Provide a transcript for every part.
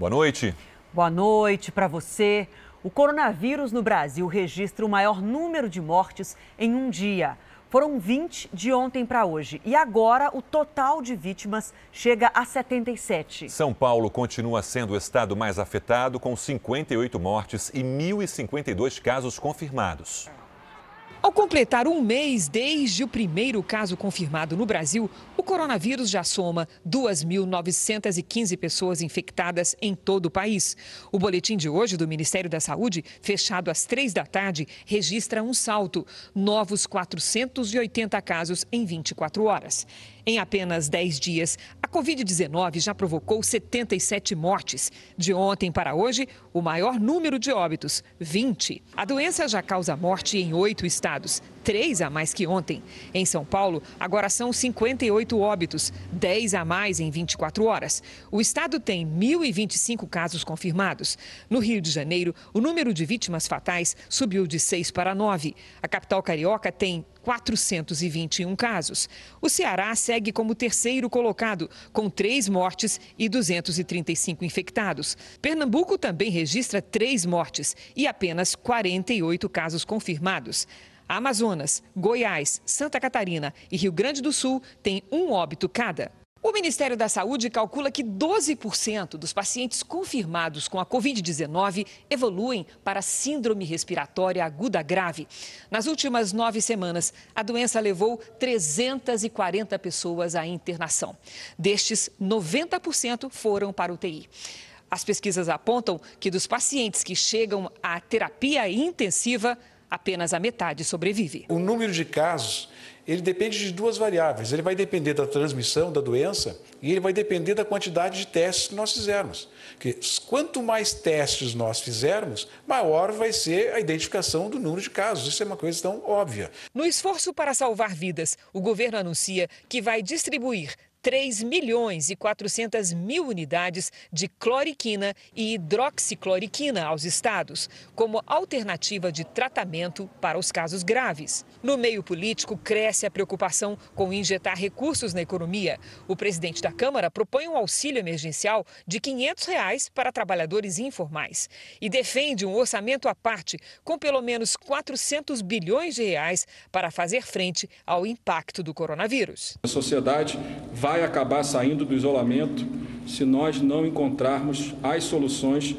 Boa noite. Boa noite para você. O coronavírus no Brasil registra o maior número de mortes em um dia. Foram 20 de ontem para hoje. E agora o total de vítimas chega a 77. São Paulo continua sendo o estado mais afetado, com 58 mortes e 1.052 casos confirmados. Ao completar um mês desde o primeiro caso confirmado no Brasil, o coronavírus já soma 2.915 pessoas infectadas em todo o país. O boletim de hoje do Ministério da Saúde, fechado às três da tarde, registra um salto: novos 480 casos em 24 horas. Em apenas 10 dias, a Covid-19 já provocou 77 mortes. De ontem para hoje, o maior número de óbitos, 20. A doença já causa morte em oito estados, três a mais que ontem. Em São Paulo, agora são 58 óbitos, 10 a mais em 24 horas. O estado tem 1.025 casos confirmados. No Rio de Janeiro, o número de vítimas fatais subiu de 6 para 9. A capital carioca tem 421 casos. O Ceará segue como terceiro colocado, com três mortes e 235 infectados. Pernambuco também registra três mortes e apenas 48 casos confirmados. Amazonas, Goiás, Santa Catarina e Rio Grande do Sul têm um óbito cada. O Ministério da Saúde calcula que 12% dos pacientes confirmados com a Covid-19 evoluem para síndrome respiratória aguda grave. Nas últimas nove semanas, a doença levou 340 pessoas à internação. Destes, 90% foram para UTI. As pesquisas apontam que dos pacientes que chegam à terapia intensiva, apenas a metade sobrevive. O número de casos ele depende de duas variáveis. Ele vai depender da transmissão da doença e ele vai depender da quantidade de testes que nós fizermos. Porque quanto mais testes nós fizermos, maior vai ser a identificação do número de casos. Isso é uma coisa tão óbvia. No esforço para salvar vidas, o governo anuncia que vai distribuir 3 milhões e 400 mil unidades de cloriquina e hidroxicloriquina aos estados, como alternativa de tratamento para os casos graves. No meio político, cresce a preocupação com injetar recursos na economia. O presidente da Câmara propõe um auxílio emergencial de 500 reais para trabalhadores informais e defende um orçamento à parte com pelo menos 400 bilhões de reais para fazer frente ao impacto do coronavírus. A sociedade vai vai acabar saindo do isolamento se nós não encontrarmos as soluções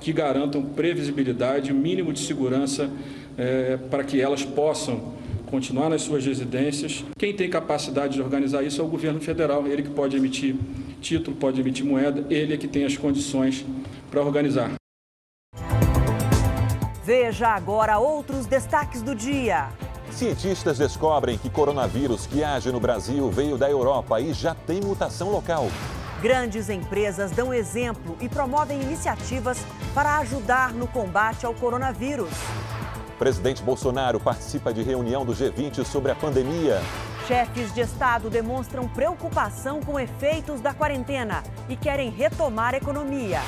que garantam previsibilidade, mínimo de segurança é, para que elas possam continuar nas suas residências. Quem tem capacidade de organizar isso é o governo federal, ele que pode emitir título, pode emitir moeda, ele é que tem as condições para organizar. Veja agora outros destaques do dia. Cientistas descobrem que coronavírus que age no Brasil veio da Europa e já tem mutação local. Grandes empresas dão exemplo e promovem iniciativas para ajudar no combate ao coronavírus. Presidente Bolsonaro participa de reunião do G20 sobre a pandemia. Chefes de Estado demonstram preocupação com efeitos da quarentena e querem retomar a economia.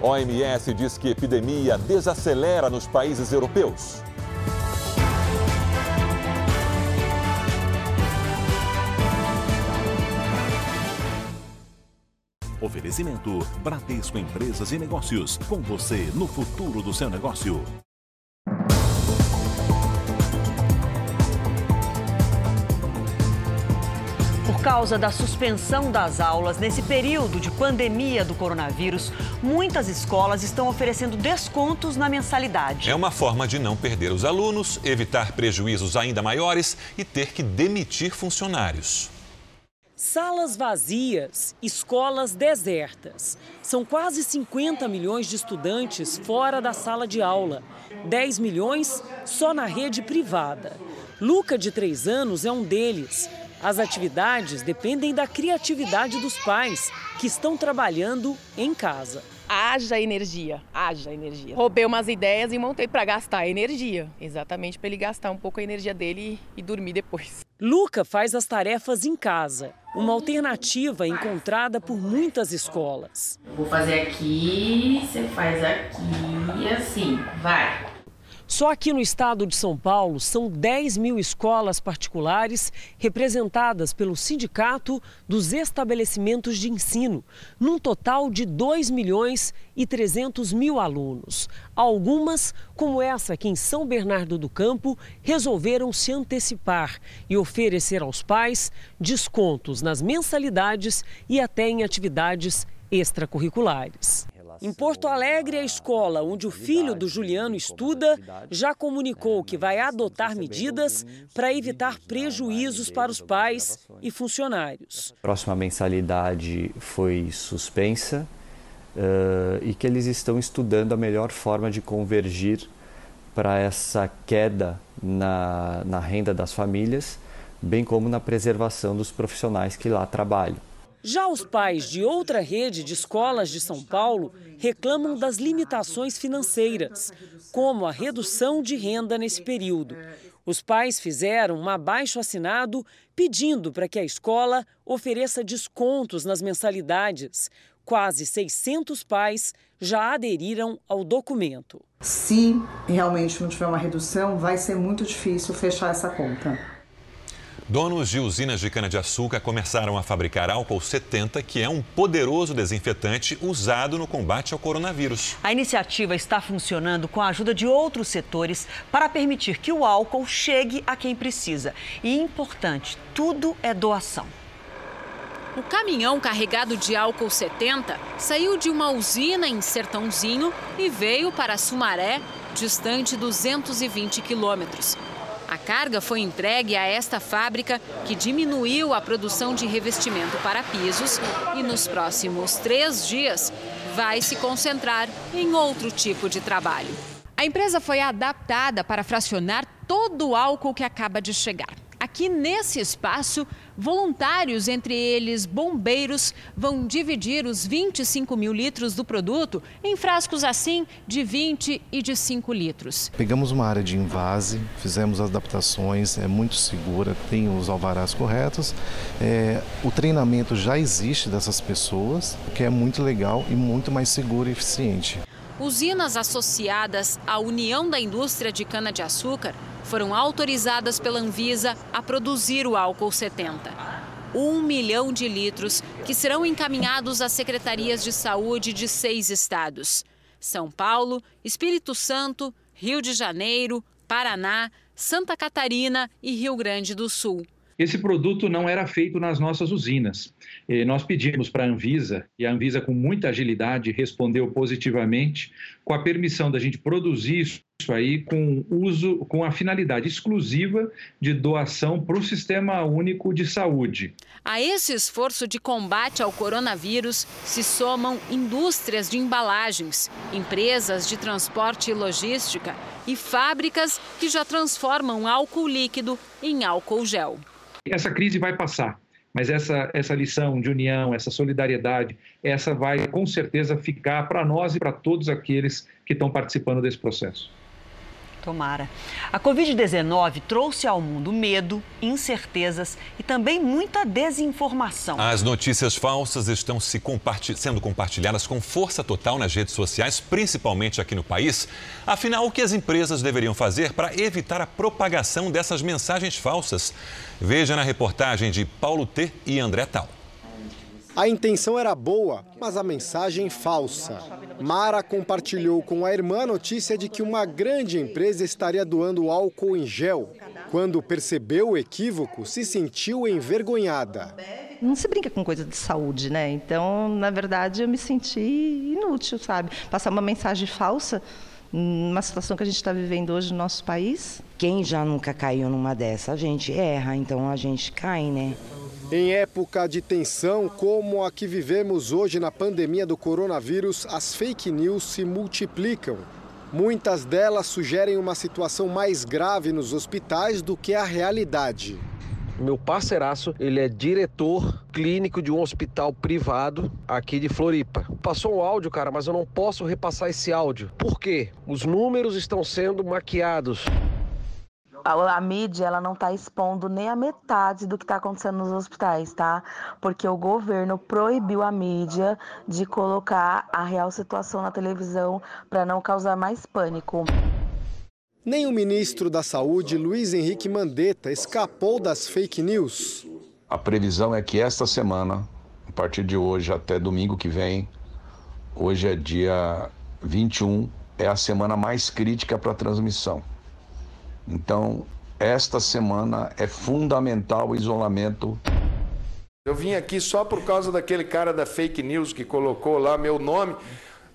OMS diz que epidemia desacelera nos países europeus. Oferecimento Bradesco Empresas e Negócios. Com você no futuro do seu negócio. Por causa da suspensão das aulas nesse período de pandemia do coronavírus, muitas escolas estão oferecendo descontos na mensalidade. É uma forma de não perder os alunos, evitar prejuízos ainda maiores e ter que demitir funcionários. Salas vazias, escolas desertas. São quase 50 milhões de estudantes fora da sala de aula. 10 milhões só na rede privada. Luca, de 3 anos, é um deles. As atividades dependem da criatividade dos pais, que estão trabalhando em casa haja energia, haja energia. Roubei umas ideias e montei para gastar energia, exatamente para ele gastar um pouco a energia dele e dormir depois. Luca faz as tarefas em casa, uma alternativa encontrada por muitas escolas. Vou fazer aqui, você faz aqui assim, vai. Só aqui no estado de São Paulo são 10 mil escolas particulares representadas pelo Sindicato dos Estabelecimentos de Ensino, num total de 2 milhões e 300 mil alunos. Algumas, como essa aqui em São Bernardo do Campo, resolveram se antecipar e oferecer aos pais descontos nas mensalidades e até em atividades extracurriculares. Em Porto Alegre, a escola onde o filho do Juliano estuda já comunicou que vai adotar medidas para evitar prejuízos para os pais e funcionários. A próxima mensalidade foi suspensa uh, e que eles estão estudando a melhor forma de convergir para essa queda na, na renda das famílias, bem como na preservação dos profissionais que lá trabalham. Já os pais de outra rede de escolas de São Paulo reclamam das limitações financeiras, como a redução de renda nesse período. Os pais fizeram um abaixo assinado pedindo para que a escola ofereça descontos nas mensalidades. Quase 600 pais já aderiram ao documento. Se realmente não tiver uma redução, vai ser muito difícil fechar essa conta. Donos de usinas de cana-de-açúcar começaram a fabricar álcool 70, que é um poderoso desinfetante usado no combate ao coronavírus. A iniciativa está funcionando com a ajuda de outros setores para permitir que o álcool chegue a quem precisa. E importante, tudo é doação. O caminhão carregado de álcool 70 saiu de uma usina em Sertãozinho e veio para Sumaré, distante 220 quilômetros. A carga foi entregue a esta fábrica, que diminuiu a produção de revestimento para pisos e, nos próximos três dias, vai se concentrar em outro tipo de trabalho. A empresa foi adaptada para fracionar todo o álcool que acaba de chegar. Aqui nesse espaço, voluntários, entre eles bombeiros, vão dividir os 25 mil litros do produto em frascos assim de 20 e de 5 litros. Pegamos uma área de invase, fizemos adaptações, é muito segura, tem os alvarás corretos. É, o treinamento já existe dessas pessoas, que é muito legal e muito mais seguro e eficiente. Usinas associadas à União da Indústria de Cana-de-Açúcar foram autorizadas pela Anvisa a produzir o álcool 70. Um milhão de litros que serão encaminhados às secretarias de saúde de seis estados: São Paulo, Espírito Santo, Rio de Janeiro, Paraná, Santa Catarina e Rio Grande do Sul. Esse produto não era feito nas nossas usinas. Nós pedimos para a Anvisa, e a Anvisa, com muita agilidade, respondeu positivamente, com a permissão da gente produzir isso aí com uso, com a finalidade exclusiva de doação para o Sistema Único de Saúde. A esse esforço de combate ao coronavírus se somam indústrias de embalagens, empresas de transporte e logística e fábricas que já transformam álcool líquido em álcool gel. Essa crise vai passar, mas essa, essa lição de união, essa solidariedade, essa vai com certeza ficar para nós e para todos aqueles que estão participando desse processo. Tomara. A Covid-19 trouxe ao mundo medo, incertezas e também muita desinformação. As notícias falsas estão se compartilh sendo compartilhadas com força total nas redes sociais, principalmente aqui no país. Afinal, o que as empresas deveriam fazer para evitar a propagação dessas mensagens falsas? Veja na reportagem de Paulo T. e André Tal. A intenção era boa, mas a mensagem falsa. Mara compartilhou com a irmã a notícia de que uma grande empresa estaria doando álcool em gel. Quando percebeu o equívoco, se sentiu envergonhada. Não se brinca com coisa de saúde, né? Então, na verdade, eu me senti inútil, sabe? Passar uma mensagem falsa numa situação que a gente está vivendo hoje no nosso país. Quem já nunca caiu numa dessa? A gente erra, então a gente cai, né? Em época de tensão como a que vivemos hoje na pandemia do coronavírus, as fake news se multiplicam. Muitas delas sugerem uma situação mais grave nos hospitais do que a realidade. Meu parceiraço, ele é diretor clínico de um hospital privado aqui de Floripa. Passou um áudio, cara, mas eu não posso repassar esse áudio. Por quê? Os números estão sendo maquiados a, a, mídia ela não está expondo nem a metade do que está acontecendo nos hospitais, tá? Porque o governo proibiu a mídia de colocar a real situação na televisão para não causar mais pânico. Nem o ministro da Saúde, Luiz Henrique Mandetta, escapou das fake news. A previsão é que esta semana, a partir de hoje até domingo que vem, hoje é dia 21, é a semana mais crítica para a transmissão. Então, esta semana é fundamental o isolamento. Eu vim aqui só por causa daquele cara da fake news que colocou lá meu nome.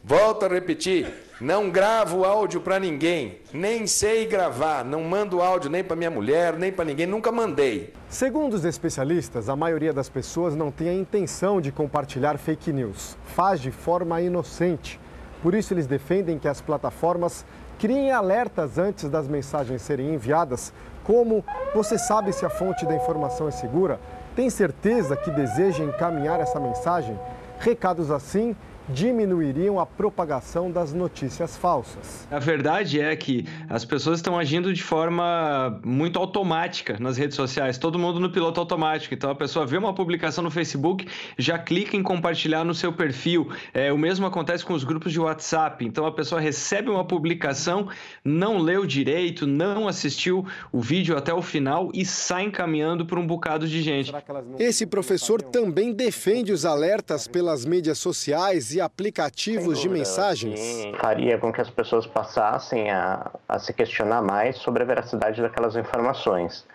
Volto a repetir, não gravo áudio para ninguém, nem sei gravar, não mando áudio nem para minha mulher, nem para ninguém, nunca mandei. Segundo os especialistas, a maioria das pessoas não tem a intenção de compartilhar fake news, faz de forma inocente. Por isso, eles defendem que as plataformas criem alertas antes das mensagens serem enviadas, como você sabe se a fonte da informação é segura? Tem certeza que deseja encaminhar essa mensagem? Recados assim diminuiriam a propagação das notícias falsas. A verdade é que as pessoas estão agindo de forma muito automática nas redes sociais, todo mundo no piloto automático. Então a pessoa vê uma publicação no Facebook, já clica em compartilhar no seu perfil. É, o mesmo acontece com os grupos de WhatsApp. Então a pessoa recebe uma publicação, não leu direito, não assistiu o vídeo até o final e sai encaminhando para um bocado de gente. Esse professor também defende os alertas pelas mídias sociais e aplicativos de mensagens. Faria com que as pessoas passassem a, a se questionar mais sobre a veracidade daquelas informações.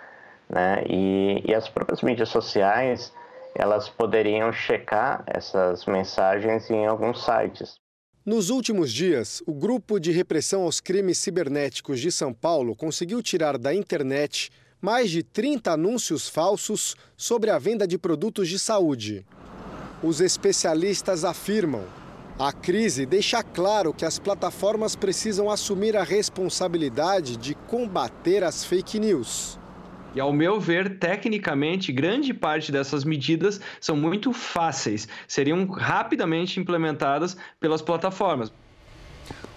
Né? E, e as próprias mídias sociais, elas poderiam checar essas mensagens em alguns sites. Nos últimos dias, o Grupo de Repressão aos Crimes Cibernéticos de São Paulo conseguiu tirar da internet mais de 30 anúncios falsos sobre a venda de produtos de saúde. Os especialistas afirmam: a crise deixa claro que as plataformas precisam assumir a responsabilidade de combater as fake news. E ao meu ver, tecnicamente, grande parte dessas medidas são muito fáceis, seriam rapidamente implementadas pelas plataformas.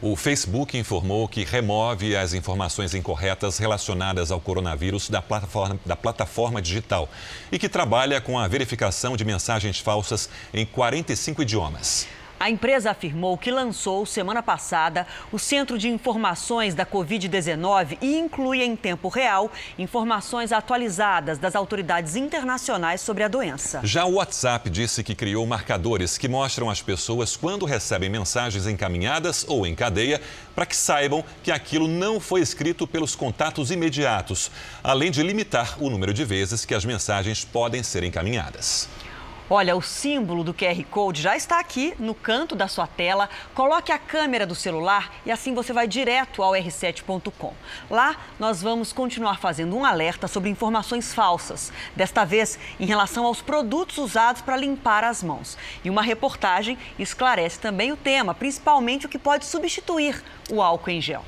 O Facebook informou que remove as informações incorretas relacionadas ao coronavírus da plataforma, da plataforma digital e que trabalha com a verificação de mensagens falsas em 45 idiomas. A empresa afirmou que lançou semana passada o Centro de Informações da Covid-19 e inclui em tempo real informações atualizadas das autoridades internacionais sobre a doença. Já o WhatsApp disse que criou marcadores que mostram às pessoas quando recebem mensagens encaminhadas ou em cadeia para que saibam que aquilo não foi escrito pelos contatos imediatos, além de limitar o número de vezes que as mensagens podem ser encaminhadas. Olha, o símbolo do QR Code já está aqui no canto da sua tela. Coloque a câmera do celular e assim você vai direto ao r7.com. Lá nós vamos continuar fazendo um alerta sobre informações falsas, desta vez em relação aos produtos usados para limpar as mãos. E uma reportagem esclarece também o tema, principalmente o que pode substituir o álcool em gel.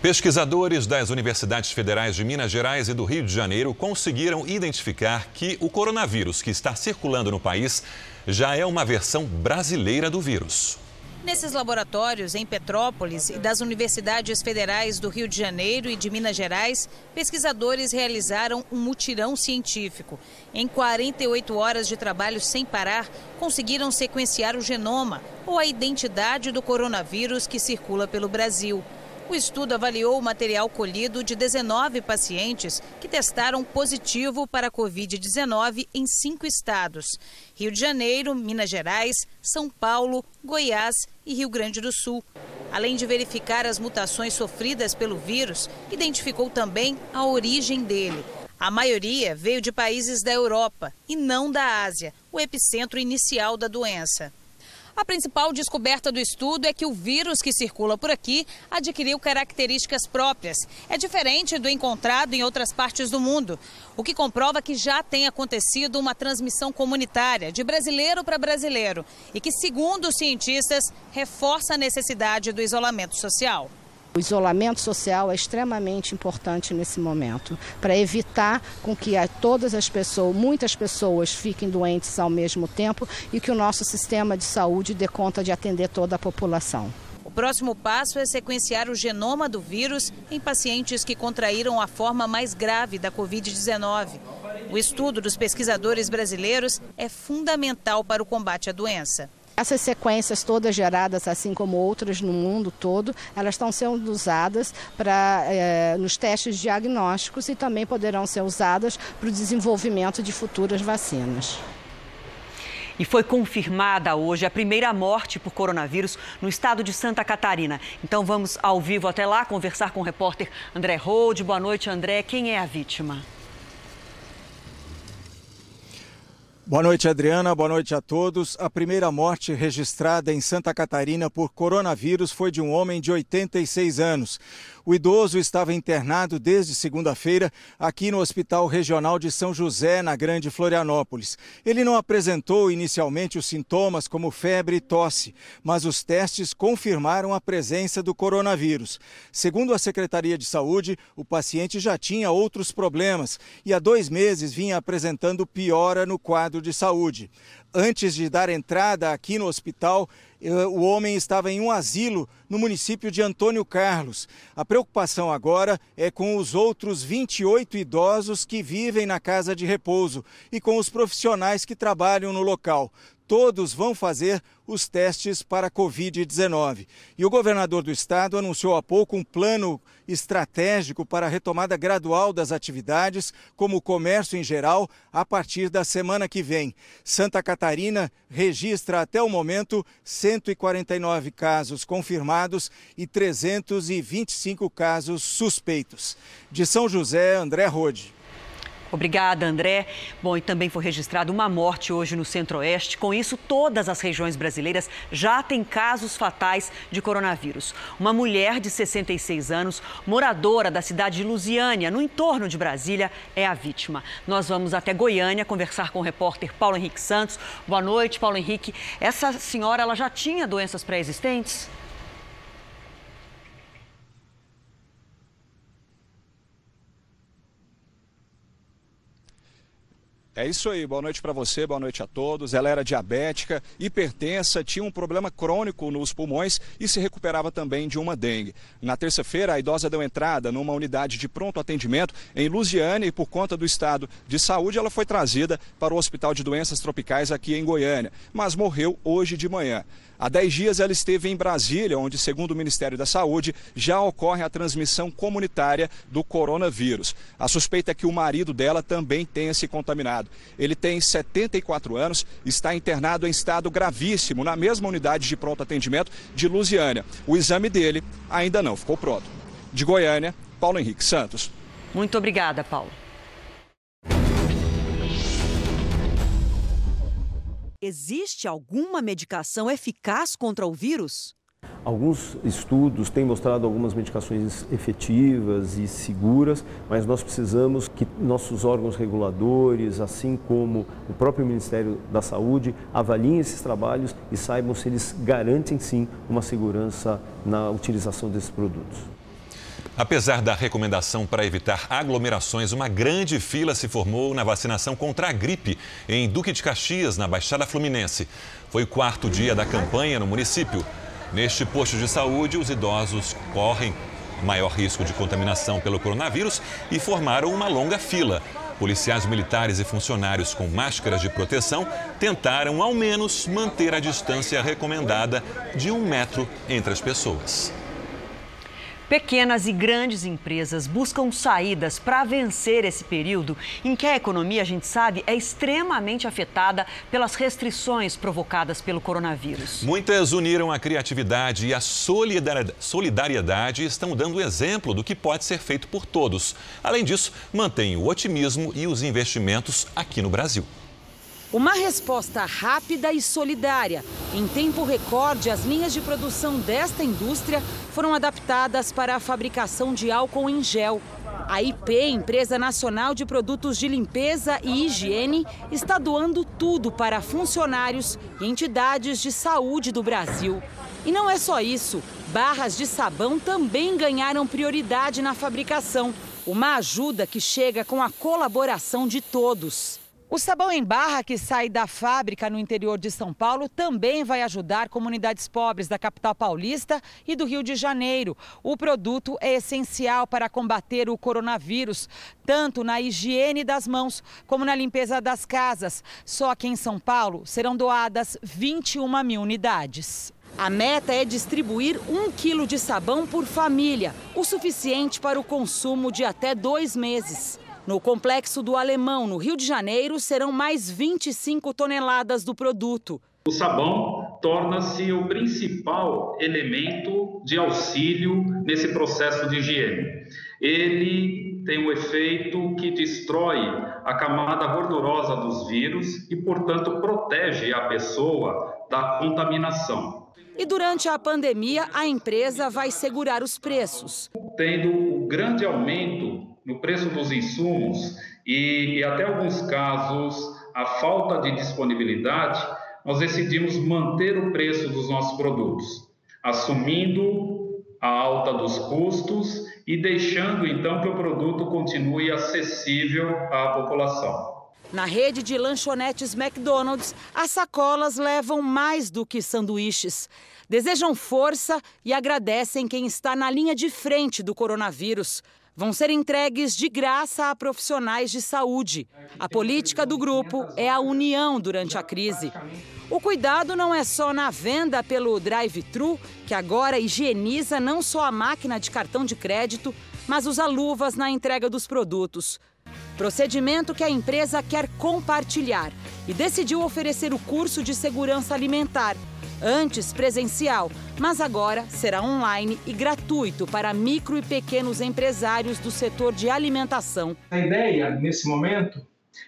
Pesquisadores das universidades federais de Minas Gerais e do Rio de Janeiro conseguiram identificar que o coronavírus que está circulando no país já é uma versão brasileira do vírus. Nesses laboratórios em Petrópolis e das universidades federais do Rio de Janeiro e de Minas Gerais, pesquisadores realizaram um mutirão científico. Em 48 horas de trabalho sem parar, conseguiram sequenciar o genoma ou a identidade do coronavírus que circula pelo Brasil. O estudo avaliou o material colhido de 19 pacientes que testaram positivo para a Covid-19 em cinco estados: Rio de Janeiro, Minas Gerais, São Paulo, Goiás e Rio Grande do Sul. Além de verificar as mutações sofridas pelo vírus, identificou também a origem dele. A maioria veio de países da Europa e não da Ásia, o epicentro inicial da doença. A principal descoberta do estudo é que o vírus que circula por aqui adquiriu características próprias. É diferente do encontrado em outras partes do mundo, o que comprova que já tem acontecido uma transmissão comunitária de brasileiro para brasileiro e que, segundo os cientistas, reforça a necessidade do isolamento social. O isolamento social é extremamente importante nesse momento, para evitar com que todas as pessoas, muitas pessoas fiquem doentes ao mesmo tempo e que o nosso sistema de saúde dê conta de atender toda a população. O próximo passo é sequenciar o genoma do vírus em pacientes que contraíram a forma mais grave da Covid-19. O estudo dos pesquisadores brasileiros é fundamental para o combate à doença. Essas sequências todas geradas, assim como outras no mundo todo, elas estão sendo usadas para é, nos testes diagnósticos e também poderão ser usadas para o desenvolvimento de futuras vacinas. E foi confirmada hoje a primeira morte por coronavírus no estado de Santa Catarina. Então vamos ao vivo até lá conversar com o repórter André Rode. Boa noite, André. Quem é a vítima? Boa noite, Adriana. Boa noite a todos. A primeira morte registrada em Santa Catarina por coronavírus foi de um homem de 86 anos. O idoso estava internado desde segunda-feira aqui no Hospital Regional de São José, na Grande Florianópolis. Ele não apresentou inicialmente os sintomas como febre e tosse, mas os testes confirmaram a presença do coronavírus. Segundo a Secretaria de Saúde, o paciente já tinha outros problemas e há dois meses vinha apresentando piora no quadro de saúde. Antes de dar entrada aqui no hospital, o homem estava em um asilo no município de Antônio Carlos. A preocupação agora é com os outros 28 idosos que vivem na casa de repouso e com os profissionais que trabalham no local todos vão fazer os testes para a Covid-19. E o governador do estado anunciou há pouco um plano estratégico para a retomada gradual das atividades, como o comércio em geral, a partir da semana que vem. Santa Catarina registra até o momento 149 casos confirmados e 325 casos suspeitos. De São José, André Rode. Obrigada, André. Bom, e também foi registrada uma morte hoje no Centro-Oeste. Com isso, todas as regiões brasileiras já têm casos fatais de coronavírus. Uma mulher de 66 anos, moradora da cidade de Lusiânia, no entorno de Brasília, é a vítima. Nós vamos até Goiânia conversar com o repórter Paulo Henrique Santos. Boa noite, Paulo Henrique. Essa senhora, ela já tinha doenças pré-existentes? É isso aí, boa noite para você, boa noite a todos. Ela era diabética, hipertensa, tinha um problema crônico nos pulmões e se recuperava também de uma dengue. Na terça-feira, a idosa deu entrada numa unidade de pronto atendimento em Lusiane e, por conta do estado de saúde, ela foi trazida para o Hospital de Doenças Tropicais aqui em Goiânia, mas morreu hoje de manhã. Há 10 dias ela esteve em Brasília, onde, segundo o Ministério da Saúde, já ocorre a transmissão comunitária do coronavírus. A suspeita é que o marido dela também tenha se contaminado. Ele tem 74 anos, está internado em estado gravíssimo na mesma unidade de pronto atendimento de Lusiânia. O exame dele ainda não ficou pronto. De Goiânia, Paulo Henrique Santos. Muito obrigada, Paulo. Existe alguma medicação eficaz contra o vírus? Alguns estudos têm mostrado algumas medicações efetivas e seguras, mas nós precisamos que nossos órgãos reguladores, assim como o próprio Ministério da Saúde, avaliem esses trabalhos e saibam se eles garantem sim uma segurança na utilização desses produtos. Apesar da recomendação para evitar aglomerações, uma grande fila se formou na vacinação contra a gripe em Duque de Caxias, na Baixada Fluminense. Foi o quarto dia da campanha no município. Neste posto de saúde, os idosos correm maior risco de contaminação pelo coronavírus e formaram uma longa fila. Policiais militares e funcionários com máscaras de proteção tentaram, ao menos, manter a distância recomendada de um metro entre as pessoas. Pequenas e grandes empresas buscam saídas para vencer esse período em que a economia, a gente sabe, é extremamente afetada pelas restrições provocadas pelo coronavírus. Muitas uniram a criatividade e a solidariedade e estão dando exemplo do que pode ser feito por todos. Além disso, mantêm o otimismo e os investimentos aqui no Brasil. Uma resposta rápida e solidária. Em tempo recorde, as linhas de produção desta indústria foram adaptadas para a fabricação de álcool em gel. A IP, Empresa Nacional de Produtos de Limpeza e Higiene, está doando tudo para funcionários e entidades de saúde do Brasil. E não é só isso. Barras de sabão também ganharam prioridade na fabricação. Uma ajuda que chega com a colaboração de todos. O sabão em barra que sai da fábrica no interior de São Paulo também vai ajudar comunidades pobres da capital paulista e do Rio de Janeiro. O produto é essencial para combater o coronavírus, tanto na higiene das mãos como na limpeza das casas. Só que em São Paulo serão doadas 21 mil unidades. A meta é distribuir um quilo de sabão por família, o suficiente para o consumo de até dois meses. No complexo do Alemão, no Rio de Janeiro, serão mais 25 toneladas do produto. O sabão torna-se o principal elemento de auxílio nesse processo de higiene. Ele tem um efeito que destrói a camada gordurosa dos vírus e, portanto, protege a pessoa da contaminação. E durante a pandemia, a empresa vai segurar os preços. Tendo o grande aumento no preço dos insumos e, e até alguns casos a falta de disponibilidade, nós decidimos manter o preço dos nossos produtos, assumindo a alta dos custos e deixando então que o produto continue acessível à população. Na rede de lanchonetes McDonald's, as sacolas levam mais do que sanduíches. Desejam força e agradecem quem está na linha de frente do coronavírus vão ser entregues de graça a profissionais de saúde. A política do grupo é a união durante a crise. O cuidado não é só na venda pelo drive-thru, que agora higieniza não só a máquina de cartão de crédito, mas usa luvas na entrega dos produtos. Procedimento que a empresa quer compartilhar e decidiu oferecer o curso de segurança alimentar antes presencial, mas agora será online e gratuito para micro e pequenos empresários do setor de alimentação. A ideia, nesse momento,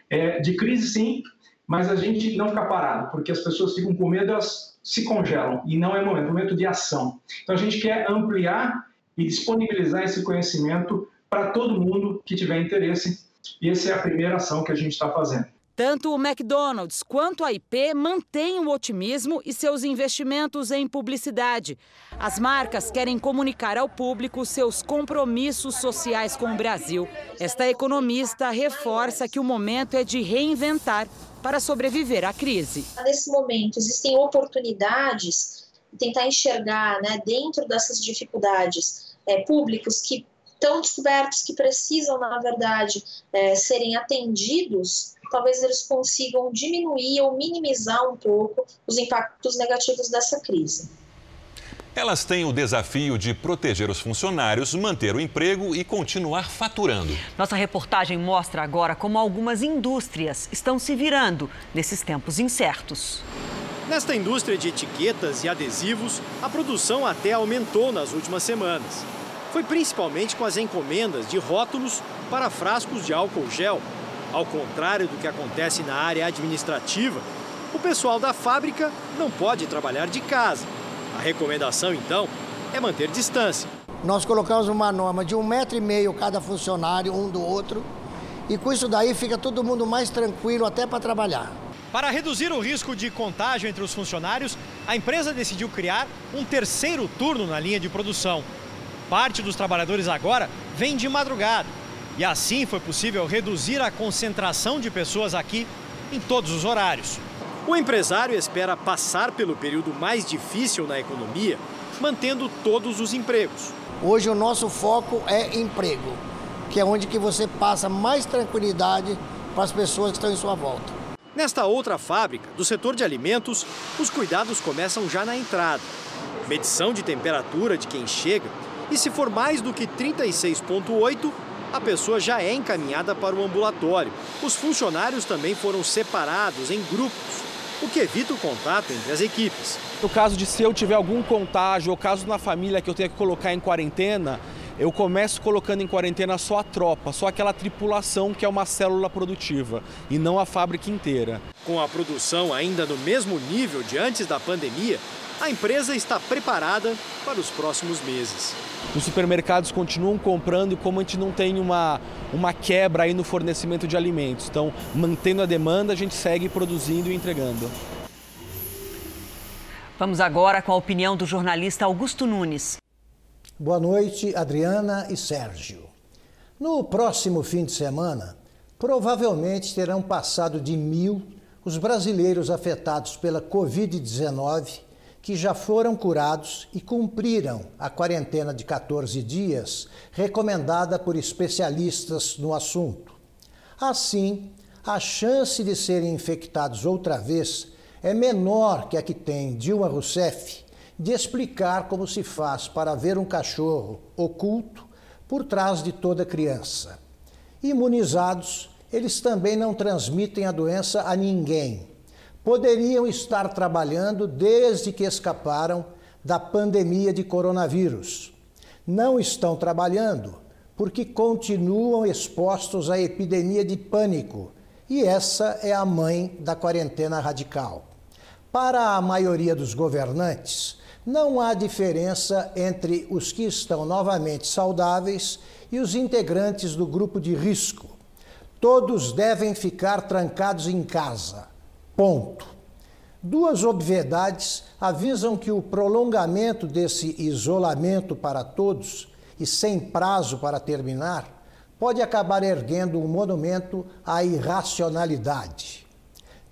é de crise sim, mas a gente não fica parado, porque as pessoas ficam com medo, elas se congelam, e não é momento, é momento de ação. Então a gente quer ampliar e disponibilizar esse conhecimento para todo mundo que tiver interesse, e essa é a primeira ação que a gente está fazendo. Tanto o McDonald's quanto a IP mantêm o otimismo e seus investimentos em publicidade. As marcas querem comunicar ao público seus compromissos sociais com o Brasil. Esta economista reforça que o momento é de reinventar para sobreviver à crise. Nesse momento, existem oportunidades tentar enxergar, né, dentro dessas dificuldades, é, públicos que estão descobertos, que precisam, na verdade, é, serem atendidos talvez eles consigam diminuir ou minimizar um pouco os impactos negativos dessa crise. Elas têm o desafio de proteger os funcionários, manter o emprego e continuar faturando. Nossa reportagem mostra agora como algumas indústrias estão se virando nesses tempos incertos. Nesta indústria de etiquetas e adesivos, a produção até aumentou nas últimas semanas. Foi principalmente com as encomendas de rótulos para frascos de álcool gel ao contrário do que acontece na área administrativa, o pessoal da fábrica não pode trabalhar de casa. A recomendação, então, é manter distância. Nós colocamos uma norma de um metro e meio cada funcionário, um do outro, e com isso daí fica todo mundo mais tranquilo até para trabalhar. Para reduzir o risco de contágio entre os funcionários, a empresa decidiu criar um terceiro turno na linha de produção. Parte dos trabalhadores agora vem de madrugada e assim foi possível reduzir a concentração de pessoas aqui em todos os horários. O empresário espera passar pelo período mais difícil na economia, mantendo todos os empregos. Hoje o nosso foco é emprego, que é onde que você passa mais tranquilidade para as pessoas que estão em sua volta. Nesta outra fábrica, do setor de alimentos, os cuidados começam já na entrada. Medição de temperatura de quem chega e se for mais do que 36,8, a pessoa já é encaminhada para o ambulatório. Os funcionários também foram separados em grupos, o que evita o contato entre as equipes. No caso de se eu tiver algum contágio ou caso na família que eu tenha que colocar em quarentena, eu começo colocando em quarentena só a tropa, só aquela tripulação que é uma célula produtiva e não a fábrica inteira. Com a produção ainda no mesmo nível de antes da pandemia, a empresa está preparada para os próximos meses. Os supermercados continuam comprando e como a gente não tem uma, uma quebra aí no fornecimento de alimentos, então mantendo a demanda, a gente segue produzindo e entregando. Vamos agora com a opinião do jornalista Augusto Nunes. Boa noite, Adriana e Sérgio. No próximo fim de semana, Provavelmente terão passado de mil os brasileiros afetados pela Covid-19 que já foram curados e cumpriram a quarentena de 14 dias recomendada por especialistas no assunto. Assim, a chance de serem infectados outra vez é menor que a que tem Dilma Rousseff de explicar como se faz para ver um cachorro oculto por trás de toda criança. Imunizados, eles também não transmitem a doença a ninguém. Poderiam estar trabalhando desde que escaparam da pandemia de coronavírus. Não estão trabalhando porque continuam expostos à epidemia de pânico, e essa é a mãe da quarentena radical. Para a maioria dos governantes, não há diferença entre os que estão novamente saudáveis e os integrantes do grupo de risco. Todos devem ficar trancados em casa. Ponto. Duas obviedades avisam que o prolongamento desse isolamento para todos e sem prazo para terminar pode acabar erguendo um monumento à irracionalidade.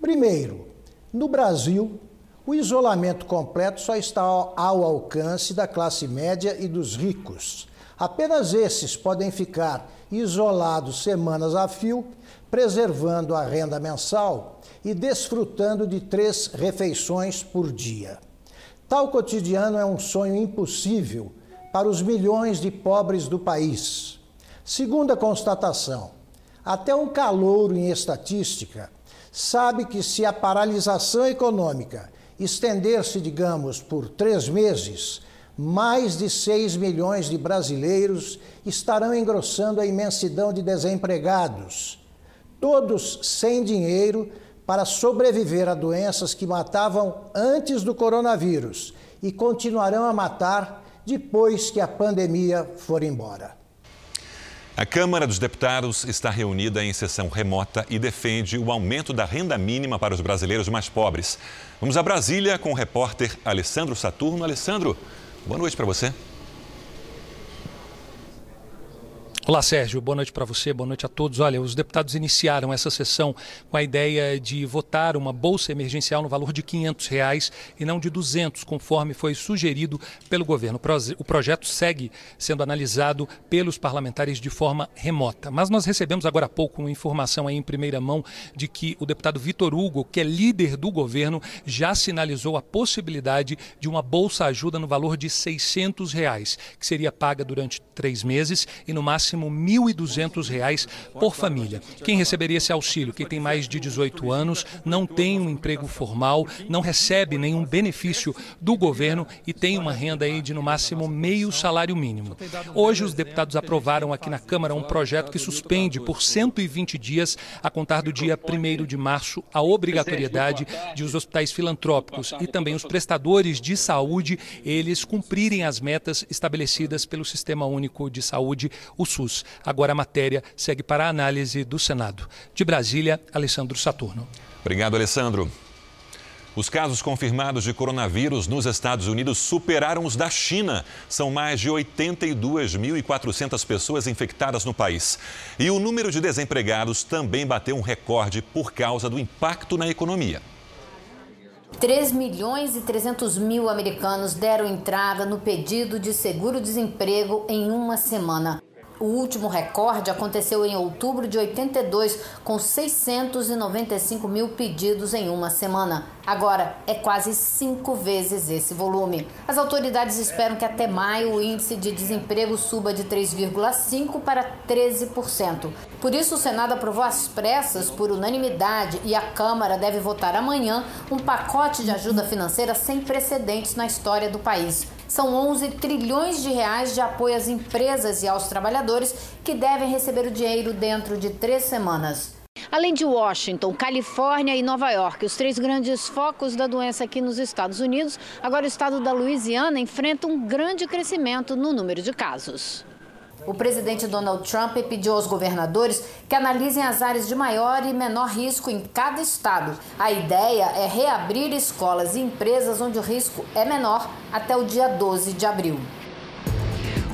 Primeiro, no Brasil, o isolamento completo só está ao alcance da classe média e dos ricos. Apenas esses podem ficar isolados semanas a fio, preservando a renda mensal e desfrutando de três refeições por dia. Tal cotidiano é um sonho impossível para os milhões de pobres do país. Segunda constatação: até um calouro em estatística sabe que se a paralisação econômica estender-se, digamos, por três meses, mais de 6 milhões de brasileiros estarão engrossando a imensidão de desempregados, todos sem dinheiro para sobreviver a doenças que matavam antes do coronavírus e continuarão a matar depois que a pandemia for embora. A Câmara dos Deputados está reunida em sessão remota e defende o aumento da renda mínima para os brasileiros mais pobres. Vamos a Brasília com o repórter Alessandro Saturno. Alessandro, boa noite para você. Olá, Sérgio. Boa noite para você, boa noite a todos. Olha, os deputados iniciaram essa sessão com a ideia de votar uma bolsa emergencial no valor de 500 reais e não de 200, conforme foi sugerido pelo governo. O projeto segue sendo analisado pelos parlamentares de forma remota. Mas nós recebemos agora há pouco uma informação aí em primeira mão de que o deputado Vitor Hugo, que é líder do governo, já sinalizou a possibilidade de uma bolsa ajuda no valor de 600 reais, que seria paga durante três meses e no máximo máximo R$ 1.200 por família. Quem receberia esse auxílio? Quem tem mais de 18 anos, não tem um emprego formal, não recebe nenhum benefício do governo e tem uma renda aí de no máximo meio salário mínimo. Hoje os deputados aprovaram aqui na Câmara um projeto que suspende por 120 dias, a contar do dia 1 de março, a obrigatoriedade de os hospitais filantrópicos e também os prestadores de saúde, eles cumprirem as metas estabelecidas pelo Sistema Único de Saúde, o SUS. SUS. Agora a matéria segue para a análise do Senado. De Brasília, Alessandro Saturno. Obrigado, Alessandro. Os casos confirmados de coronavírus nos Estados Unidos superaram os da China. São mais de 82.400 pessoas infectadas no país. E o número de desempregados também bateu um recorde por causa do impacto na economia. 3 milhões e 300 mil americanos deram entrada no pedido de seguro-desemprego em uma semana. O último recorde aconteceu em outubro de 82, com 695 mil pedidos em uma semana. Agora é quase cinco vezes esse volume. As autoridades esperam que até maio o índice de desemprego suba de 3,5% para 13%. Por isso, o Senado aprovou às pressas, por unanimidade, e a Câmara deve votar amanhã um pacote de ajuda financeira sem precedentes na história do país. São 11 trilhões de reais de apoio às empresas e aos trabalhadores que devem receber o dinheiro dentro de três semanas. Além de Washington, Califórnia e Nova York, os três grandes focos da doença aqui nos Estados Unidos, agora o estado da Louisiana enfrenta um grande crescimento no número de casos. O presidente Donald Trump pediu aos governadores que analisem as áreas de maior e menor risco em cada estado. A ideia é reabrir escolas e empresas onde o risco é menor até o dia 12 de abril.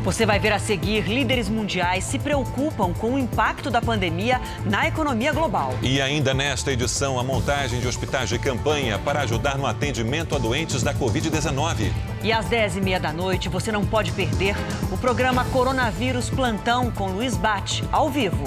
Você vai ver a seguir: líderes mundiais se preocupam com o impacto da pandemia na economia global. E ainda nesta edição, a montagem de hospitais de campanha para ajudar no atendimento a doentes da Covid-19. E às 10h30 da noite, você não pode perder o programa Coronavírus Plantão com Luiz Bate, ao vivo.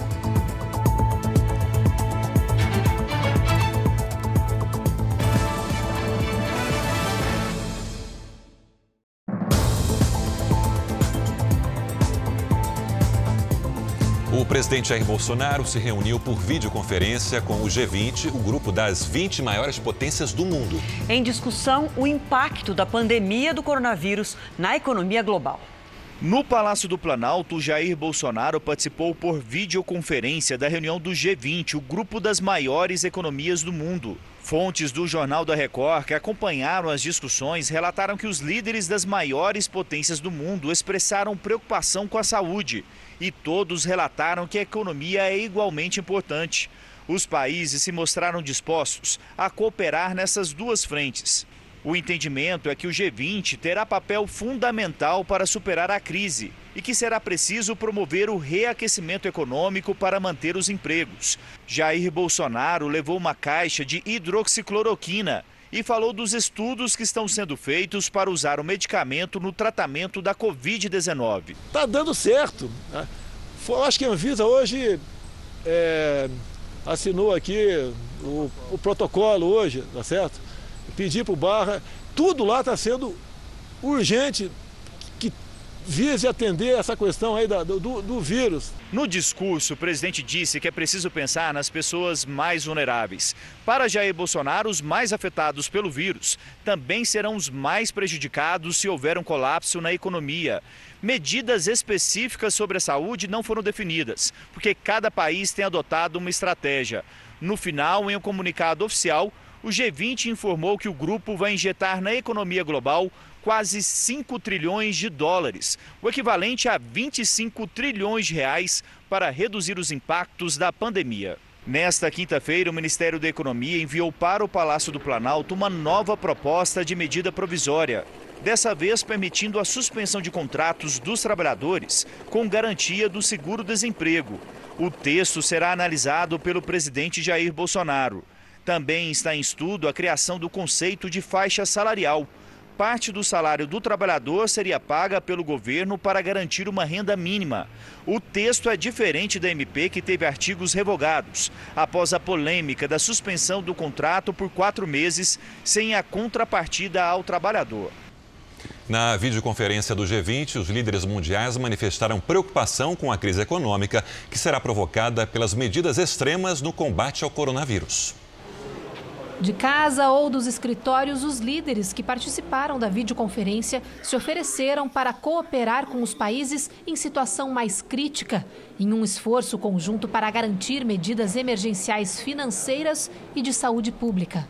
Presidente Jair Bolsonaro se reuniu por videoconferência com o G20, o grupo das 20 maiores potências do mundo. Em discussão, o impacto da pandemia do coronavírus na economia global. No Palácio do Planalto, Jair Bolsonaro participou por videoconferência da reunião do G20, o grupo das maiores economias do mundo. Fontes do Jornal da Record que acompanharam as discussões relataram que os líderes das maiores potências do mundo expressaram preocupação com a saúde e todos relataram que a economia é igualmente importante. Os países se mostraram dispostos a cooperar nessas duas frentes. O entendimento é que o G20 terá papel fundamental para superar a crise e que será preciso promover o reaquecimento econômico para manter os empregos. Jair Bolsonaro levou uma caixa de hidroxicloroquina e falou dos estudos que estão sendo feitos para usar o medicamento no tratamento da Covid-19. Está dando certo. Né? Eu acho que a Anvisa hoje é, assinou aqui o, o, protocolo hoje, tá certo? Pedir para o Barra, tudo lá está sendo urgente, vise atender essa questão aí do, do, do, vírus. No discurso, o presidente disse que é preciso pensar nas pessoas mais vulneráveis. Para Jair Bolsonaro, os mais afetados pelo vírus também serão os mais prejudicados se houver um colapso na economia. Medidas específicas sobre a saúde não foram definidas, porque cada país tem adotado uma estratégia. No final, em um comunicado oficial, o G20 informou que o grupo vai injetar na economia global quase 5 trilhões de dólares, o equivalente a 25 trilhões de reais para reduzir os impactos da pandemia. Nesta quinta-feira, o Ministério da Economia enviou para o Palácio do Planalto uma nova proposta de medida provisória, dessa vez permitindo a suspensão de contratos dos trabalhadores com garantia do seguro-desemprego. O texto será analisado pelo presidente Jair Bolsonaro. Também está em estudo a criação do conceito de faixa salarial parte do salário do trabalhador seria paga pelo governo para garantir uma renda mínima. O texto é diferente da MP, que teve artigos revogados, após a polêmica da suspensão do contrato por quatro meses, sem a contrapartida ao trabalhador. Na videoconferência do G20, os líderes mundiais manifestaram preocupação com a crise econômica que será provocada pelas medidas extremas no combate ao coronavírus. De casa ou dos escritórios, os líderes que participaram da videoconferência se ofereceram para cooperar com os países em situação mais crítica, em um esforço conjunto para garantir medidas emergenciais financeiras e de saúde pública.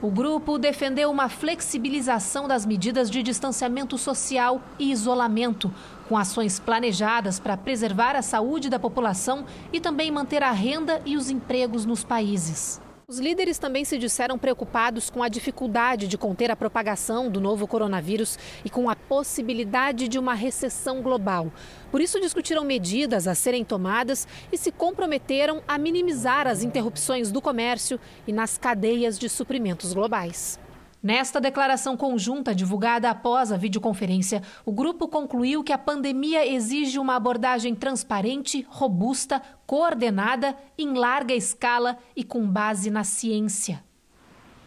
O grupo defendeu uma flexibilização das medidas de distanciamento social e isolamento, com ações planejadas para preservar a saúde da população e também manter a renda e os empregos nos países. Os líderes também se disseram preocupados com a dificuldade de conter a propagação do novo coronavírus e com a possibilidade de uma recessão global. Por isso, discutiram medidas a serem tomadas e se comprometeram a minimizar as interrupções do comércio e nas cadeias de suprimentos globais. Nesta declaração conjunta divulgada após a videoconferência, o grupo concluiu que a pandemia exige uma abordagem transparente, robusta, coordenada, em larga escala e com base na ciência.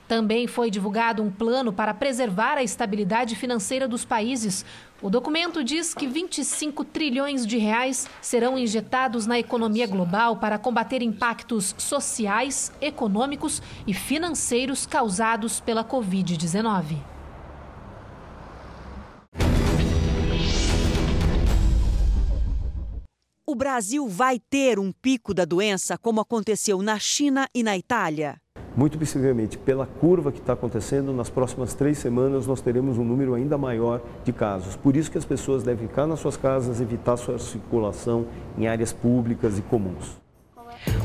Também foi divulgado um plano para preservar a estabilidade financeira dos países. O documento diz que 25 trilhões de reais serão injetados na economia global para combater impactos sociais, econômicos e financeiros causados pela Covid-19. O Brasil vai ter um pico da doença como aconteceu na China e na Itália? Muito possivelmente, pela curva que está acontecendo, nas próximas três semanas nós teremos um número ainda maior de casos. Por isso que as pessoas devem ficar nas suas casas, evitar sua circulação em áreas públicas e comuns.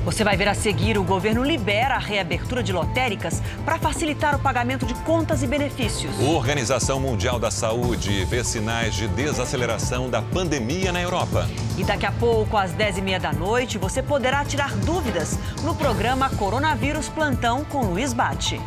Você vai ver a seguir: o governo libera a reabertura de lotéricas para facilitar o pagamento de contas e benefícios. A Organização Mundial da Saúde vê sinais de desaceleração da pandemia na Europa. E daqui a pouco, às 10h30 da noite, você poderá tirar dúvidas no programa Coronavírus Plantão com Luiz Bate.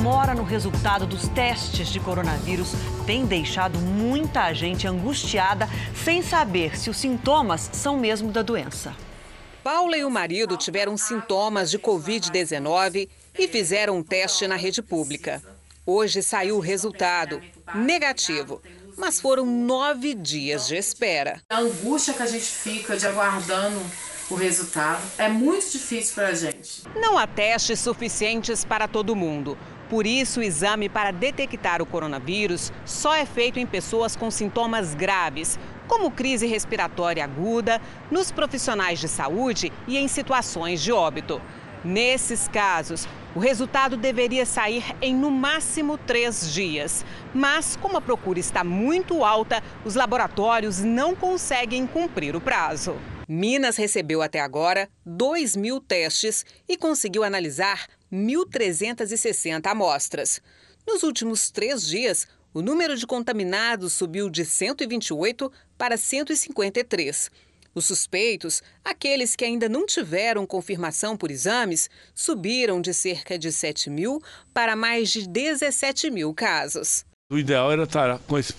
Demora no resultado dos testes de coronavírus tem deixado muita gente angustiada sem saber se os sintomas são mesmo da doença. Paula e o marido tiveram sintomas de Covid-19 e fizeram um teste na rede pública. Hoje saiu o resultado negativo, mas foram nove dias de espera. A angústia que a gente fica de aguardando o resultado é muito difícil para a gente. Não há testes suficientes para todo mundo. Por isso, o exame para detectar o coronavírus só é feito em pessoas com sintomas graves, como crise respiratória aguda, nos profissionais de saúde e em situações de óbito. Nesses casos, o resultado deveria sair em no máximo três dias. Mas, como a procura está muito alta, os laboratórios não conseguem cumprir o prazo. Minas recebeu até agora 2 mil testes e conseguiu analisar 1.360 amostras. Nos últimos três dias, o número de contaminados subiu de 128 para 153. Os suspeitos, aqueles que ainda não tiveram confirmação por exames, subiram de cerca de 7 mil para mais de 17 mil casos. O ideal era estar com esse